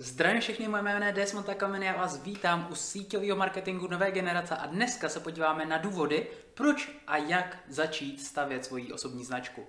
Zdravím všechny, moje jméno je Desmond Takamen, já vás vítám u síťového marketingu nové generace a dneska se podíváme na důvody, proč a jak začít stavět svoji osobní značku.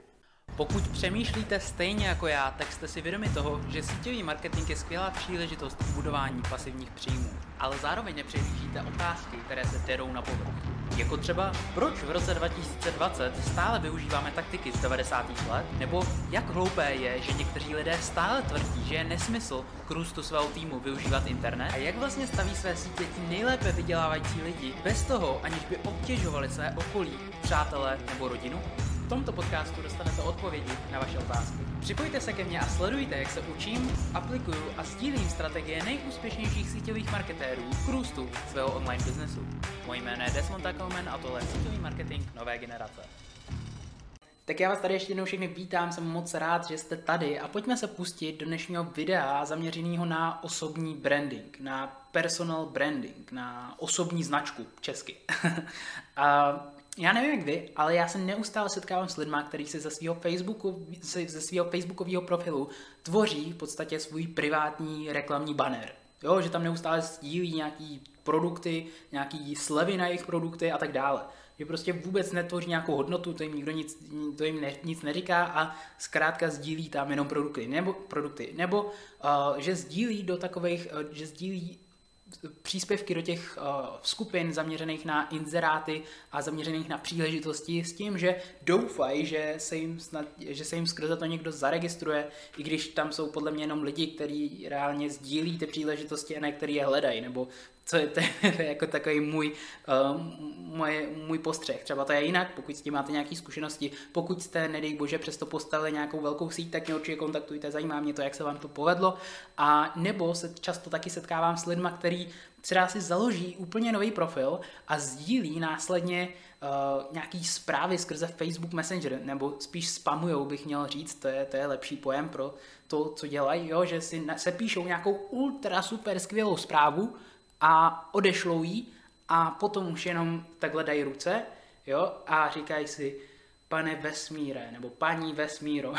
Pokud přemýšlíte stejně jako já, tak jste si vědomi toho, že síťový marketing je skvělá příležitost k budování pasivních příjmů, ale zároveň nepřehlížíte otázky, které se terou na povrch. Jako třeba, proč v roce 2020 stále využíváme taktiky z 90. let, nebo jak hloupé je, že někteří lidé stále tvrdí, že je nesmysl k růstu svého týmu využívat internet a jak vlastně staví své sítě ti nejlépe vydělávající lidi bez toho, aniž by obtěžovali své okolí, přátelé nebo rodinu? V tomto podcastu dostanete odpovědi na vaše otázky. Připojte se ke mně a sledujte, jak se učím, aplikuju a sdílím strategie nejúspěšnějších síťových marketérů k růstu svého online biznesu. Moje jméno je Desmond Takelman a tohle je síťový marketing nové generace. Tak já vás tady ještě jednou všechny vítám, jsem moc rád, že jste tady a pojďme se pustit do dnešního videa zaměřeného na osobní branding, na personal branding, na osobní značku česky. a já nevím jak vy, ale já se neustále setkávám s lidmi, kteří se ze svého Facebooku, ze svého Facebookového profilu tvoří v podstatě svůj privátní reklamní banner. Jo, že tam neustále sdílí nějaký produkty, nějaký slevy na jejich produkty a tak dále. Že prostě vůbec netvoří nějakou hodnotu, to jim nikdo nic, to jim ne, nic neříká a zkrátka sdílí tam jenom produkty. Nebo, produkty. nebo uh, že sdílí do takových, uh, že sdílí příspěvky do těch uh, skupin zaměřených na inzeráty a zaměřených na příležitosti s tím, že doufají, že se jim, snad, že se jim skrze to někdo zaregistruje, i když tam jsou podle mě jenom lidi, kteří reálně sdílí ty příležitosti a ne který je hledají, nebo co je, to, to je jako takový můj, uh, moje, můj postřeh. Třeba to je jinak, pokud s tím máte nějaké zkušenosti, pokud jste, nedej bože, přesto postavili nějakou velkou síť, tak mě určitě kontaktujte, zajímá mě to, jak se vám to povedlo. A nebo se často taky setkávám s lidmi, který třeba si založí úplně nový profil a sdílí následně uh, nějaký zprávy skrze Facebook Messenger, nebo spíš spamujou, bych měl říct, to je, to je lepší pojem pro to, co dělají, jo, že si se píšou nějakou ultra super skvělou zprávu, a odešlou jí a potom už jenom takhle dají ruce jo, a říkají si, pane vesmíre, nebo paní vesmíro,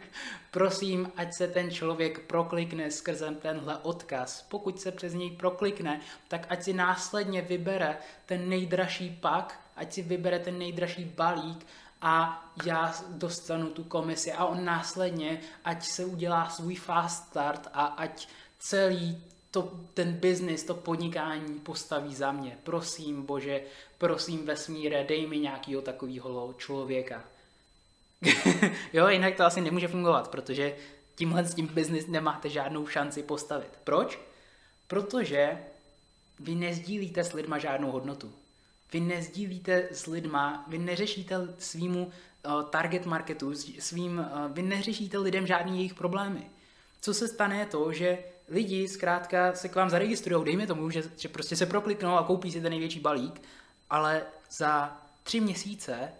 prosím, ať se ten člověk proklikne skrze tenhle odkaz. Pokud se přes něj proklikne, tak ať si následně vybere ten nejdražší pak, ať si vybere ten nejdražší balík a já dostanu tu komisi a on následně, ať se udělá svůj fast start a ať celý to, ten biznis, to podnikání postaví za mě. Prosím, Bože, prosím vesmíre, dej mi nějakého takového člověka. jo, jinak to asi nemůže fungovat, protože tímhle s tím biznis nemáte žádnou šanci postavit. Proč? Protože vy nezdílíte s lidma žádnou hodnotu. Vy nezdílíte s lidma, vy neřešíte svýmu uh, target marketu, svým, uh, vy neřešíte lidem žádný jejich problémy. Co se stane je to, že lidi zkrátka se k vám zaregistrují, dejme tomu, že, že prostě se prokliknou a koupí si ten největší balík, ale za tři měsíce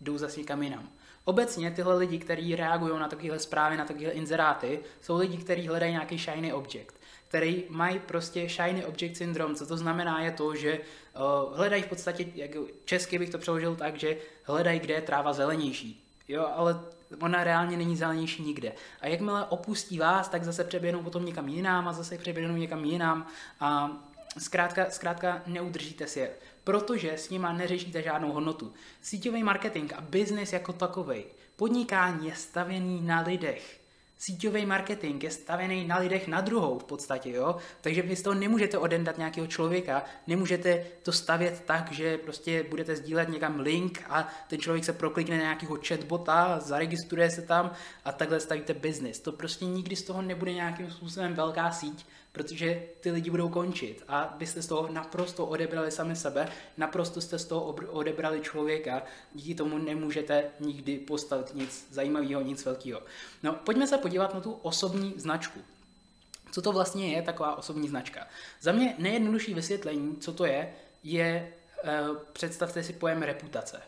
jdou zase někam jinam. Obecně tyhle lidi, kteří reagují na takovéhle zprávy, na takovéhle inzeráty, jsou lidi, kteří hledají nějaký shiny object, který mají prostě shiny object syndrom. Co to znamená je to, že uh, hledají v podstatě, jak česky bych to přeložil tak, že hledají, kde je tráva zelenější. Jo, ale ona reálně není zelenější nikde. A jakmile opustí vás, tak zase přeběhnou potom někam jinam a zase přeběhnou někam jinam a zkrátka, zkrátka neudržíte si je, protože s nima neřešíte žádnou hodnotu. Síťový marketing a biznis jako takový, podnikání je stavěný na lidech. Síťový marketing je stavený na lidech na druhou v podstatě, jo? Takže vy z toho nemůžete odendat nějakého člověka, nemůžete to stavět tak, že prostě budete sdílet někam link a ten člověk se proklikne na nějakého chatbota, zaregistruje se tam a takhle stavíte business. To prostě nikdy z toho nebude nějakým způsobem velká síť, protože ty lidi budou končit a byste z toho naprosto odebrali sami sebe, naprosto jste z toho odebrali člověka, díky tomu nemůžete nikdy postavit nic zajímavého, nic velkého. No, pojďme se podívat na tu osobní značku. Co to vlastně je taková osobní značka? Za mě nejjednodušší vysvětlení, co to je, je, uh, představte si pojem reputace.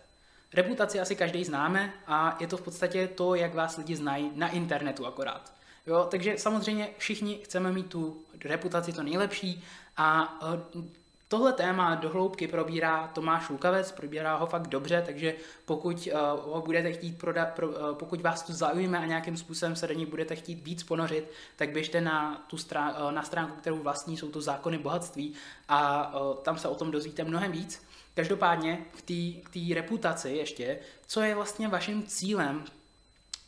Reputaci asi každý známe a je to v podstatě to, jak vás lidi znají na internetu akorát. Jo, takže samozřejmě všichni chceme mít tu reputaci to nejlepší a eh, Tohle téma dohloubky probírá Tomáš Lukavec, probírá ho fakt dobře, takže pokud uh, ho budete chtít prodat, pro, uh, pokud vás to zaujme a nějakým způsobem se do ní budete chtít víc ponořit, tak běžte na, tu strán, uh, na stránku, kterou vlastní, jsou to zákony bohatství a uh, tam se o tom dozvíte mnohem víc. Každopádně k té reputaci ještě, co je vlastně vaším cílem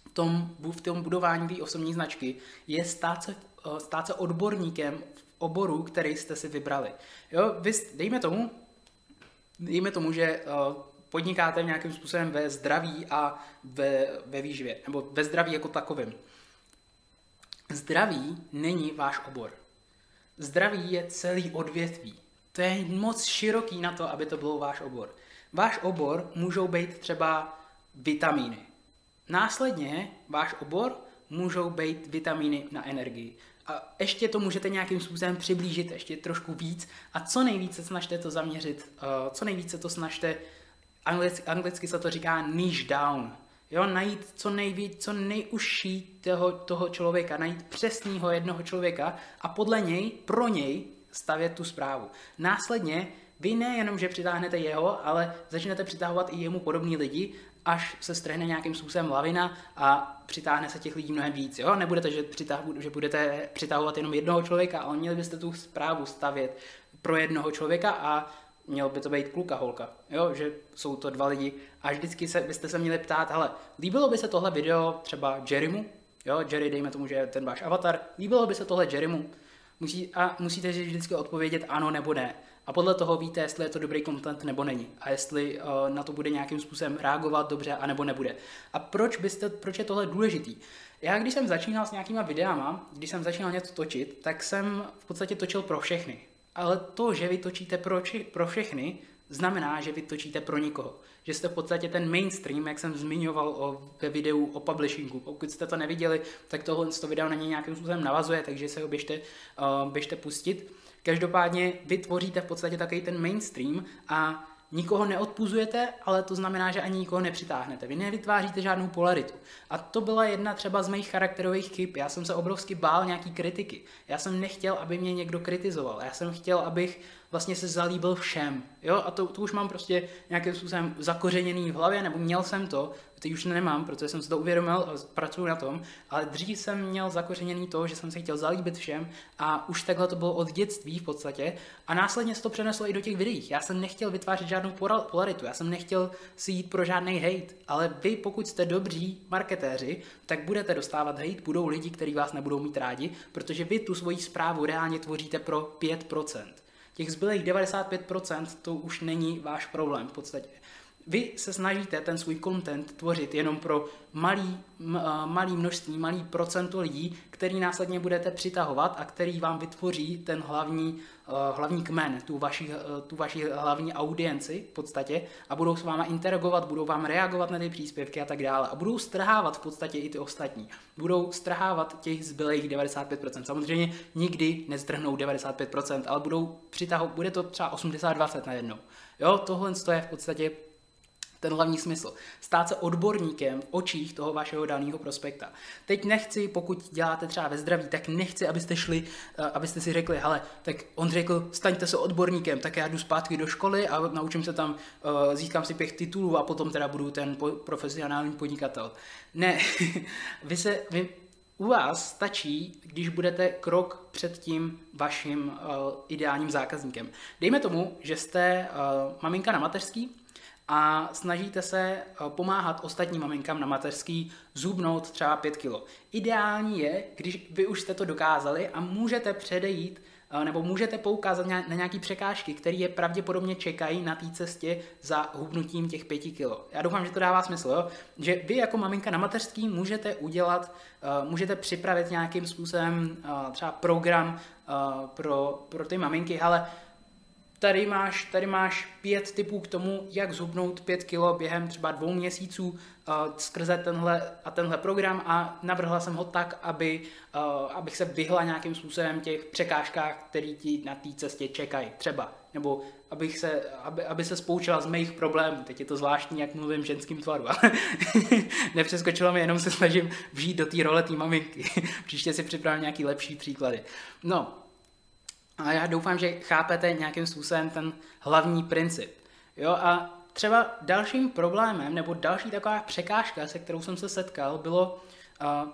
v tom, v tom budování té osobní značky, je stát se, stát se odborníkem oboru, který jste si vybrali. Jo, vy, dejme tomu, dejme tomu, že uh, podnikáte nějakým způsobem ve zdraví a ve, ve výživě, nebo ve zdraví jako takovém. Zdraví není váš obor. Zdraví je celý odvětví. To je moc široký na to, aby to byl váš obor. Váš obor můžou být třeba vitamíny. Následně váš obor můžou být vitamíny na energii a ještě to můžete nějakým způsobem přiblížit ještě trošku víc a co nejvíce snažte to zaměřit, uh, co nejvíce to snažte, anglicky, anglicky se to říká niche down, jo, najít co nejvíc, co nejužší toho, toho člověka, najít přesného jednoho člověka a podle něj, pro něj stavět tu zprávu. Následně vy nejenom, že přitáhnete jeho, ale začnete přitahovat i jemu podobní lidi až se strhne nějakým způsobem lavina a přitáhne se těch lidí mnohem víc. Jo? Nebudete, že, přitah, že budete přitahovat jenom jednoho člověka, ale měli byste tu zprávu stavět pro jednoho člověka a měl by to být kluka, holka, jo? že jsou to dva lidi a vždycky se, byste se měli ptát, ale líbilo by se tohle video třeba Jerrymu, jo, Jerry, dejme tomu, že je ten váš avatar, líbilo by se tohle Jerrymu, Musí, a musíte si vždycky odpovědět ano nebo ne. A podle toho víte, jestli je to dobrý content nebo není. A jestli uh, na to bude nějakým způsobem reagovat dobře, a nebo nebude. A proč, byste, proč je tohle důležitý? Já když jsem začínal s nějakýma videama, když jsem začínal něco točit, tak jsem v podstatě točil pro všechny. Ale to, že vy točíte pro, či, pro všechny, znamená, že vy točíte pro nikoho. Že jste v podstatě ten mainstream, jak jsem zmiňoval o, ve videu o publishingu. Pokud jste to neviděli, tak tohle to video na něj nějakým způsobem navazuje, takže se ho běžte, uh, běžte pustit. Každopádně vytvoříte v podstatě takový ten mainstream a nikoho neodpuzujete, ale to znamená, že ani nikoho nepřitáhnete. Vy nevytváříte žádnou polaritu. A to byla jedna třeba z mých charakterových chyb. Já jsem se obrovsky bál nějaký kritiky. Já jsem nechtěl, aby mě někdo kritizoval. Já jsem chtěl, abych vlastně se zalíbil všem. Jo? A to, to už mám prostě nějakým způsobem zakořeněný v hlavě, nebo měl jsem to, teď už nemám, protože jsem se to uvědomil a pracuji na tom, ale dřív jsem měl zakořeněný to, že jsem se chtěl zalíbit všem a už takhle to bylo od dětství v podstatě a následně se to přeneslo i do těch videí. Já jsem nechtěl vytvářet žádnou polaritu, já jsem nechtěl si jít pro žádný hate, ale vy pokud jste dobří marketéři, tak budete dostávat hate, budou lidi, kteří vás nebudou mít rádi, protože vy tu svoji zprávu reálně tvoříte pro 5%. Těch zbylých 95% to už není váš problém v podstatě. Vy se snažíte ten svůj content tvořit jenom pro malý, malý množství, malý procento lidí, který následně budete přitahovat a který vám vytvoří ten hlavní, uh, hlavní kmen, tu vaši, uh, tu vaši hlavní audienci v podstatě a budou s váma interagovat, budou vám reagovat na ty příspěvky a tak dále a budou strhávat v podstatě i ty ostatní. Budou strhávat těch zbylých 95%. Samozřejmě nikdy nezdrhnou 95%, ale budou přitahovat, bude to třeba 80-20 na jednou. Jo, tohle je v podstatě ten hlavní smysl. Stát se odborníkem v očích toho vašeho daného prospekta. Teď nechci, pokud děláte třeba ve zdraví, tak nechci, abyste šli, eh, abyste si řekli, hele, tak on řekl, staňte se odborníkem, tak já jdu zpátky do školy a naučím se tam, eh, získám si pěch titulů a potom teda budu ten profesionální podnikatel. Ne, vy se, vy, u vás stačí, když budete krok před tím vaším uh, ideálním zákazníkem. Dejme tomu, že jste uh, maminka na mateřský a snažíte se eh, pomáhat ostatním maminkám na mateřský zubnout třeba 5 kg. Ideální je, když vy už jste to dokázali a můžete předejít nebo můžete poukázat na nějaké překážky, které je pravděpodobně čekají na té cestě za hubnutím těch 5 kg. Já doufám, že to dává smysl, jo? že vy jako maminka na mateřský můžete udělat, eh, můžete připravit nějakým způsobem třeba program pro, pro ty maminky, ale Tady máš, tady máš pět typů k tomu, jak zhubnout pět kilo během třeba dvou měsíců uh, skrze tenhle a tenhle program a navrhla jsem ho tak, aby, uh, abych se vyhla nějakým způsobem těch překážkách, které ti na té cestě čekají. Třeba nebo abych se, aby, aby se spoučila z mých problémů. Teď je to zvláštní, jak mluvím ženským tvaru, ale nepřeskočilo mi, jenom se snažím vžít do té role té maminky. Příště si připravím nějaký lepší příklady. No, A já doufám, že chápete nějakým způsobem ten hlavní princip. Jo, a třeba dalším problémem, nebo další taková překážka, se kterou jsem se setkal, bylo,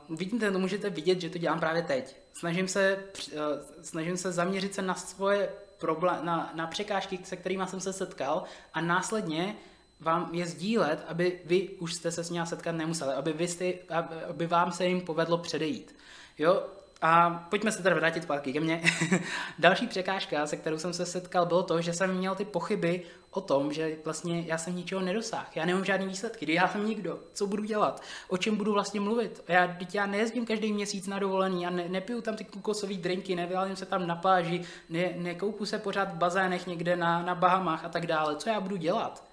uh, vidíte, to můžete vidět, že to dělám právě teď. Snažím se, uh, snažím se zaměřit se na svoje problém, na, na překážky, se kterými jsem se setkal a následně vám je sdílet, aby vy už jste se s ním setkat nemuseli, aby, vy jste, aby, aby vám se jim povedlo předejít. Jo, a pojďme se teda vrátit zpátky ke mně. Další překážka, se kterou jsem se setkal, bylo to, že jsem měl ty pochyby o tom, že vlastně já jsem ničeho nedosáhl. Já nemám žádný výsledky, já jsem nikdo. Co budu dělat? O čem budu vlastně mluvit? Já, já nejezdím každý měsíc na dovolený, já ne, nepiju tam ty kokosové drinky, nevylím se tam na pláži, ne, nekoupu se pořád v bazénech někde na, na Bahamách a tak dále. Co já budu dělat?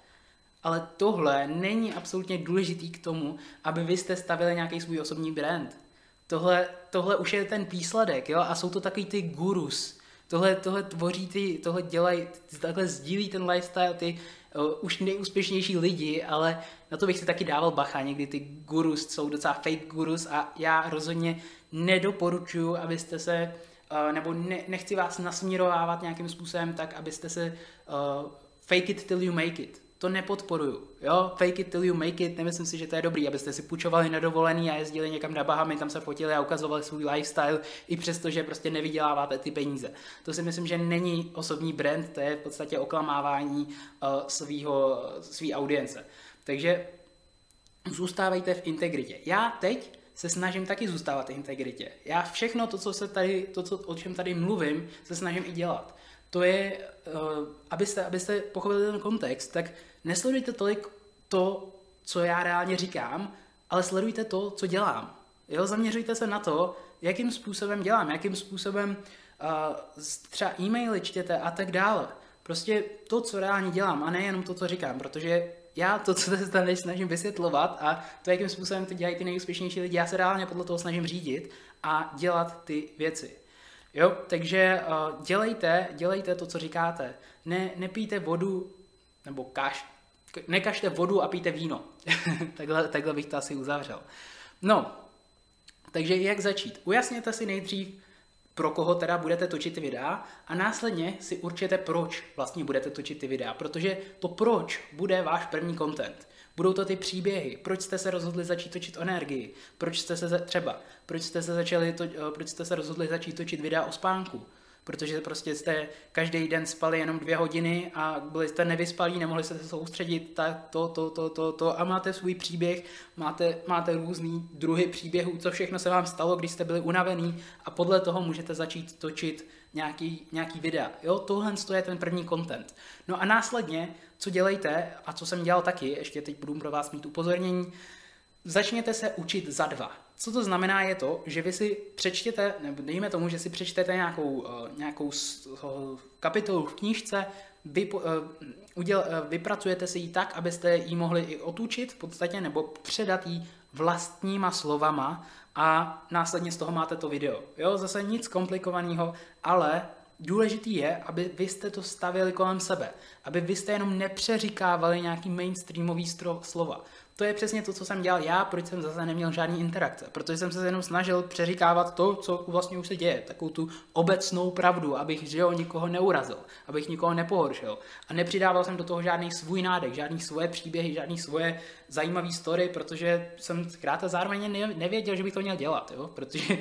Ale tohle není absolutně důležitý k tomu, aby vy jste stavili nějaký svůj osobní brand Tohle, tohle už je ten výsledek, jo? A jsou to takový ty gurus. Tohle, tohle tvoří ty, tohle dělají, takhle sdílí ten lifestyle ty uh, už nejúspěšnější lidi, ale na to bych si taky dával bacha. Někdy ty gurus jsou docela fake gurus a já rozhodně nedoporučuji, abyste se, uh, nebo ne, nechci vás nasměrovávat nějakým způsobem tak, abyste se uh, fake it till you make it to nepodporuju. Jo, fake it till you make it, nemyslím si, že to je dobrý, abyste si půjčovali na dovolený a jezdili někam na Bahamy, tam se fotili a ukazovali svůj lifestyle, i přesto, že prostě nevyděláváte ty peníze. To si myslím, že není osobní brand, to je v podstatě oklamávání uh, svýho, svý audience. Takže zůstávejte v integritě. Já teď se snažím taky zůstávat v integritě. Já všechno to, co se tady, to, co, o čem tady mluvím, se snažím i dělat. To je, uh, abyste, abyste pochopili ten kontext, tak nesledujte tolik to, co já reálně říkám, ale sledujte to, co dělám. Jo, zaměřujte se na to, jakým způsobem dělám, jakým způsobem uh, třeba e-maily čtěte a tak dále. Prostě to, co reálně dělám a nejenom to, co říkám, protože já to, co se tady snažím vysvětlovat a to, jakým způsobem to dělají ty nejúspěšnější lidi, já se reálně podle toho snažím řídit a dělat ty věci. Jo, takže uh, dělejte, dělejte to, co říkáte. Ne, nepijte vodu, nebo kaš, nekažte vodu a pijte víno. takhle, takhle bych to asi uzavřel. No, takže jak začít? Ujasněte si nejdřív, pro koho teda budete točit videa a následně si určete, proč vlastně budete točit ty videa, protože to proč bude váš první content. Budou to ty příběhy, proč jste se rozhodli začít točit energii, proč jste se třeba, proč jste se začali, to, proč jste se rozhodli začít točit videa o spánku, protože prostě jste každý den spali jenom dvě hodiny a byli jste nevyspalí, nemohli jste se soustředit, tak to, to, to, to, to a máte svůj příběh, máte, máte různý druhy příběhů, co všechno se vám stalo, když jste byli unavený a podle toho můžete začít točit nějaký, nějaký videa. Jo, tohle je ten první content. No a následně, co dělejte, a co jsem dělal taky, ještě teď budu pro vás mít upozornění, začněte se učit za dva. Co to znamená je to, že vy si přečtěte, nebo dejme tomu, že si přečtete nějakou, uh, nějakou uh, kapitolu v knížce, vy, uh, uděl, vypracujete si ji tak, abyste ji mohli i otučit v podstatě, nebo předat ji vlastníma slovama a následně z toho máte to video. Jo, zase nic komplikovaného, ale důležitý je, aby vy jste to stavili kolem sebe, aby vy jste jenom nepřeříkávali nějaký mainstreamový slova to je přesně to, co jsem dělal já, proč jsem zase neměl žádný interakce. Protože jsem se jenom snažil přeříkávat to, co vlastně už se děje, takovou tu obecnou pravdu, abych že jo, nikoho neurazil, abych nikoho nepohoršil. A nepřidával jsem do toho žádný svůj nádech, žádný svoje příběhy, žádný svoje zajímavé story, protože jsem zkrátka zároveň nevěděl, že bych to měl dělat, jo? protože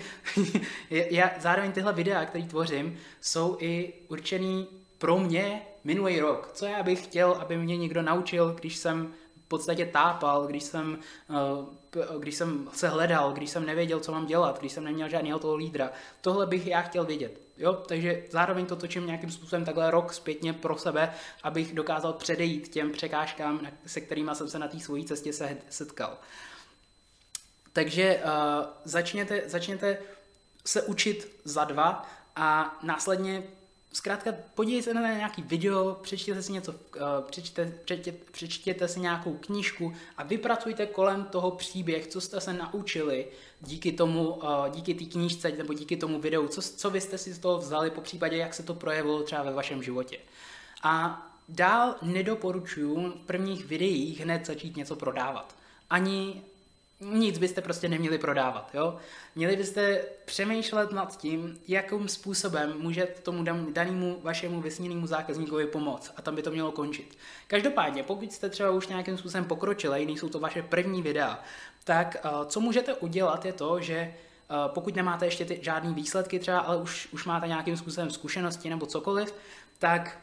já, zároveň tyhle videa, které tvořím, jsou i určený pro mě minulý rok. Co já bych chtěl, aby mě někdo naučil, když jsem podstatě tápal, když jsem, eh, když jsem se hledal, když jsem nevěděl, co mám dělat, když jsem neměl žádného toho lídra. Tohle bych já chtěl vědět. Jo? Takže zároveň to točím nějakým způsobem takhle rok zpětně pro sebe, abych dokázal předejít těm překážkám, se kterými jsem se na té své cestě se setkal. Takže uh, začněte, začněte se učit za dva a následně zkrátka podívejte se na nějaký video, přečtěte si něco, uh, přečtěte, přečtěte, přečtěte si nějakou knížku a vypracujte kolem toho příběh, co jste se naučili díky tomu, uh, díky té knížce nebo díky tomu videu, co, co vy jste si z toho vzali, po případě jak se to projevilo třeba ve vašem životě. A dál nedoporučuji v prvních videích hned začít něco prodávat. Ani nic byste prostě neměli prodávat, jo. Měli byste přemýšlet nad tím, jakým způsobem můžete tomu danému vašemu vysněnému zákazníkovi pomoct a tam by to mělo končit. Každopádně, pokud jste třeba už nějakým způsobem pokročili, nejsou to vaše první videa, tak uh, co můžete udělat je to, že uh, pokud nemáte ještě ty žádný výsledky třeba, ale už, už máte nějakým způsobem zkušenosti nebo cokoliv, tak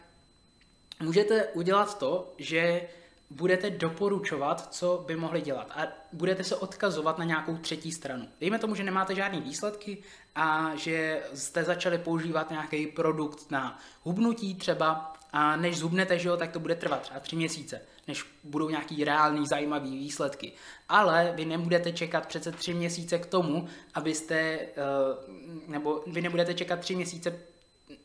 můžete udělat to, že budete doporučovat, co by mohli dělat a budete se odkazovat na nějakou třetí stranu. Dejme tomu, že nemáte žádné výsledky a že jste začali používat nějaký produkt na hubnutí třeba a než zhubnete, že jo, tak to bude trvat třeba tři měsíce, než budou nějaký reální zajímavý výsledky. Ale vy nebudete čekat přece tři měsíce k tomu, abyste, eh, nebo vy nebudete čekat tři měsíce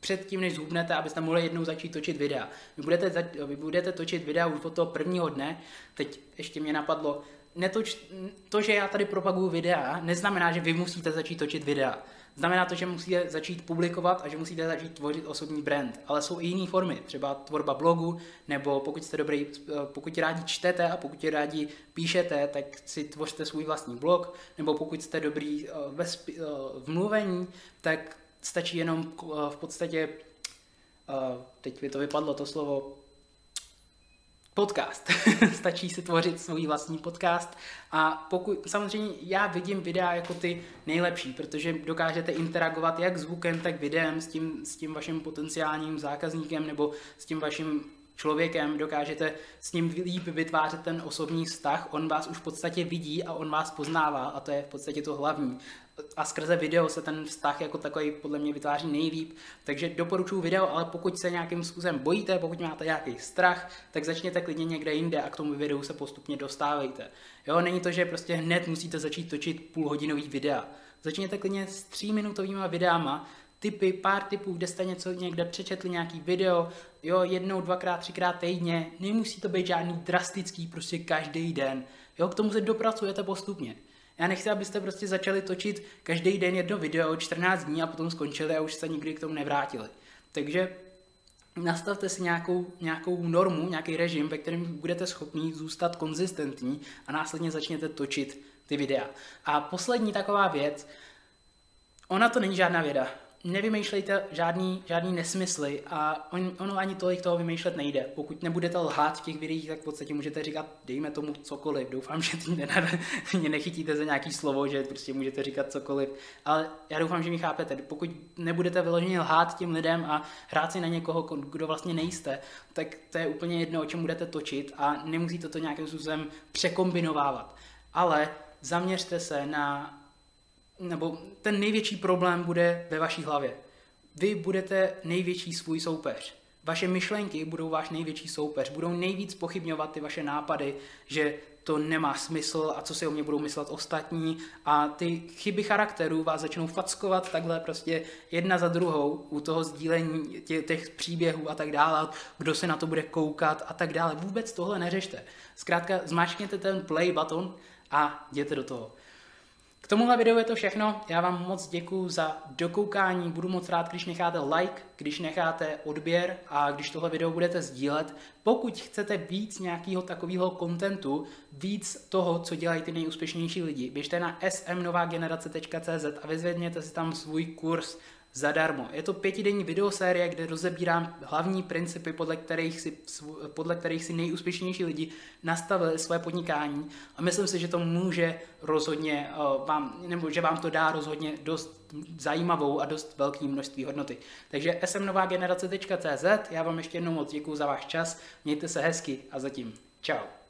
před tím, než zhubnete, abyste mohli jednou začít točit videa. Vy budete, vy budete točit videa už od toho prvního dne, teď ještě mě napadlo, netoč, to, že já tady propaguju videa, neznamená, že vy musíte začít točit videa. Znamená to, že musíte začít publikovat a že musíte začít tvořit osobní brand. Ale jsou i jiné formy, třeba tvorba blogu, nebo pokud jste dobrý, pokud rádi čtete a pokud rádi píšete, tak si tvořte svůj vlastní blog, nebo pokud jste dobrý eh, ve, eh, v mluvení, tak stačí jenom eh, v podstatě, eh, teď mi to vypadlo to slovo, podcast. Stačí si tvořit svůj vlastní podcast a pokud, samozřejmě já vidím videa jako ty nejlepší, protože dokážete interagovat jak zvukem, tak videem s tím, s tím vaším potenciálním zákazníkem nebo s tím vaším člověkem, dokážete s ním líp vytvářet ten osobní vztah, on vás už v podstatě vidí a on vás poznává a to je v podstatě to hlavní. A skrze video se ten vztah jako takový podle mě vytváří nejlíp, takže doporučuji video, ale pokud se nějakým způsobem bojíte, pokud máte nějaký strach, tak začněte klidně někde jinde a k tomu videu se postupně dostávejte. Jo, není to, že prostě hned musíte začít točit půlhodinový videa. Začněte klidně s tříminutovými videama, typy, pár typů, kde jste něco někde přečetli, nějaký video, jo, jednou, dvakrát, třikrát týdně, nemusí to být žádný drastický, prostě každý den, jo, k tomu se dopracujete postupně. Já nechci, abyste prostě začali točit každý den jedno video, 14 dní a potom skončili a už se nikdy k tomu nevrátili. Takže nastavte si nějakou, nějakou normu, nějaký režim, ve kterém budete schopni zůstat konzistentní a následně začněte točit ty videa. A poslední taková věc, ona to není žádná věda nevymýšlejte žádný, žádný nesmysly a on, ono ani tolik toho vymýšlet nejde. Pokud nebudete lhát v těch videích, tak v podstatě můžete říkat, dejme tomu cokoliv. Doufám, že mě nechytíte za nějaký slovo, že prostě můžete říkat cokoliv. Ale já doufám, že mi chápete. Pokud nebudete vyloženě lhát těm lidem a hrát si na někoho, kdo vlastně nejste, tak to je úplně jedno, o čem budete točit a nemusíte to nějakým způsobem překombinovávat. Ale zaměřte se na nebo ten největší problém bude ve vaší hlavě. Vy budete největší svůj soupeř. Vaše myšlenky budou váš největší soupeř, budou nejvíc pochybňovat ty vaše nápady, že to nemá smysl a co si o mě budou myslet ostatní a ty chyby charakterů vás začnou fackovat takhle prostě jedna za druhou u toho sdílení tě, těch příběhů a tak dále, kdo se na to bude koukat a tak dále. Vůbec tohle neřešte. Zkrátka zmáčkněte ten play button a jděte do toho. K tomuhle videu je to všechno. Já vám moc děkuji za dokoukání. Budu moc rád, když necháte like, když necháte odběr a když tohle video budete sdílet. Pokud chcete víc nějakého takového kontentu, víc toho, co dělají ty nejúspěšnější lidi, běžte na smnovagenerace.cz a vyzvedněte si tam svůj kurz zadarmo. Je to pětidenní videosérie, kde rozebírám hlavní principy, podle kterých si, podle kterých si nejúspěšnější lidi nastavili své podnikání a myslím si, že to může rozhodně uh, vám, nebo že vám to dá rozhodně dost zajímavou a dost velký množství hodnoty. Takže smnovagenerace.cz, já vám ještě jednou moc děkuji za váš čas, mějte se hezky a zatím čau.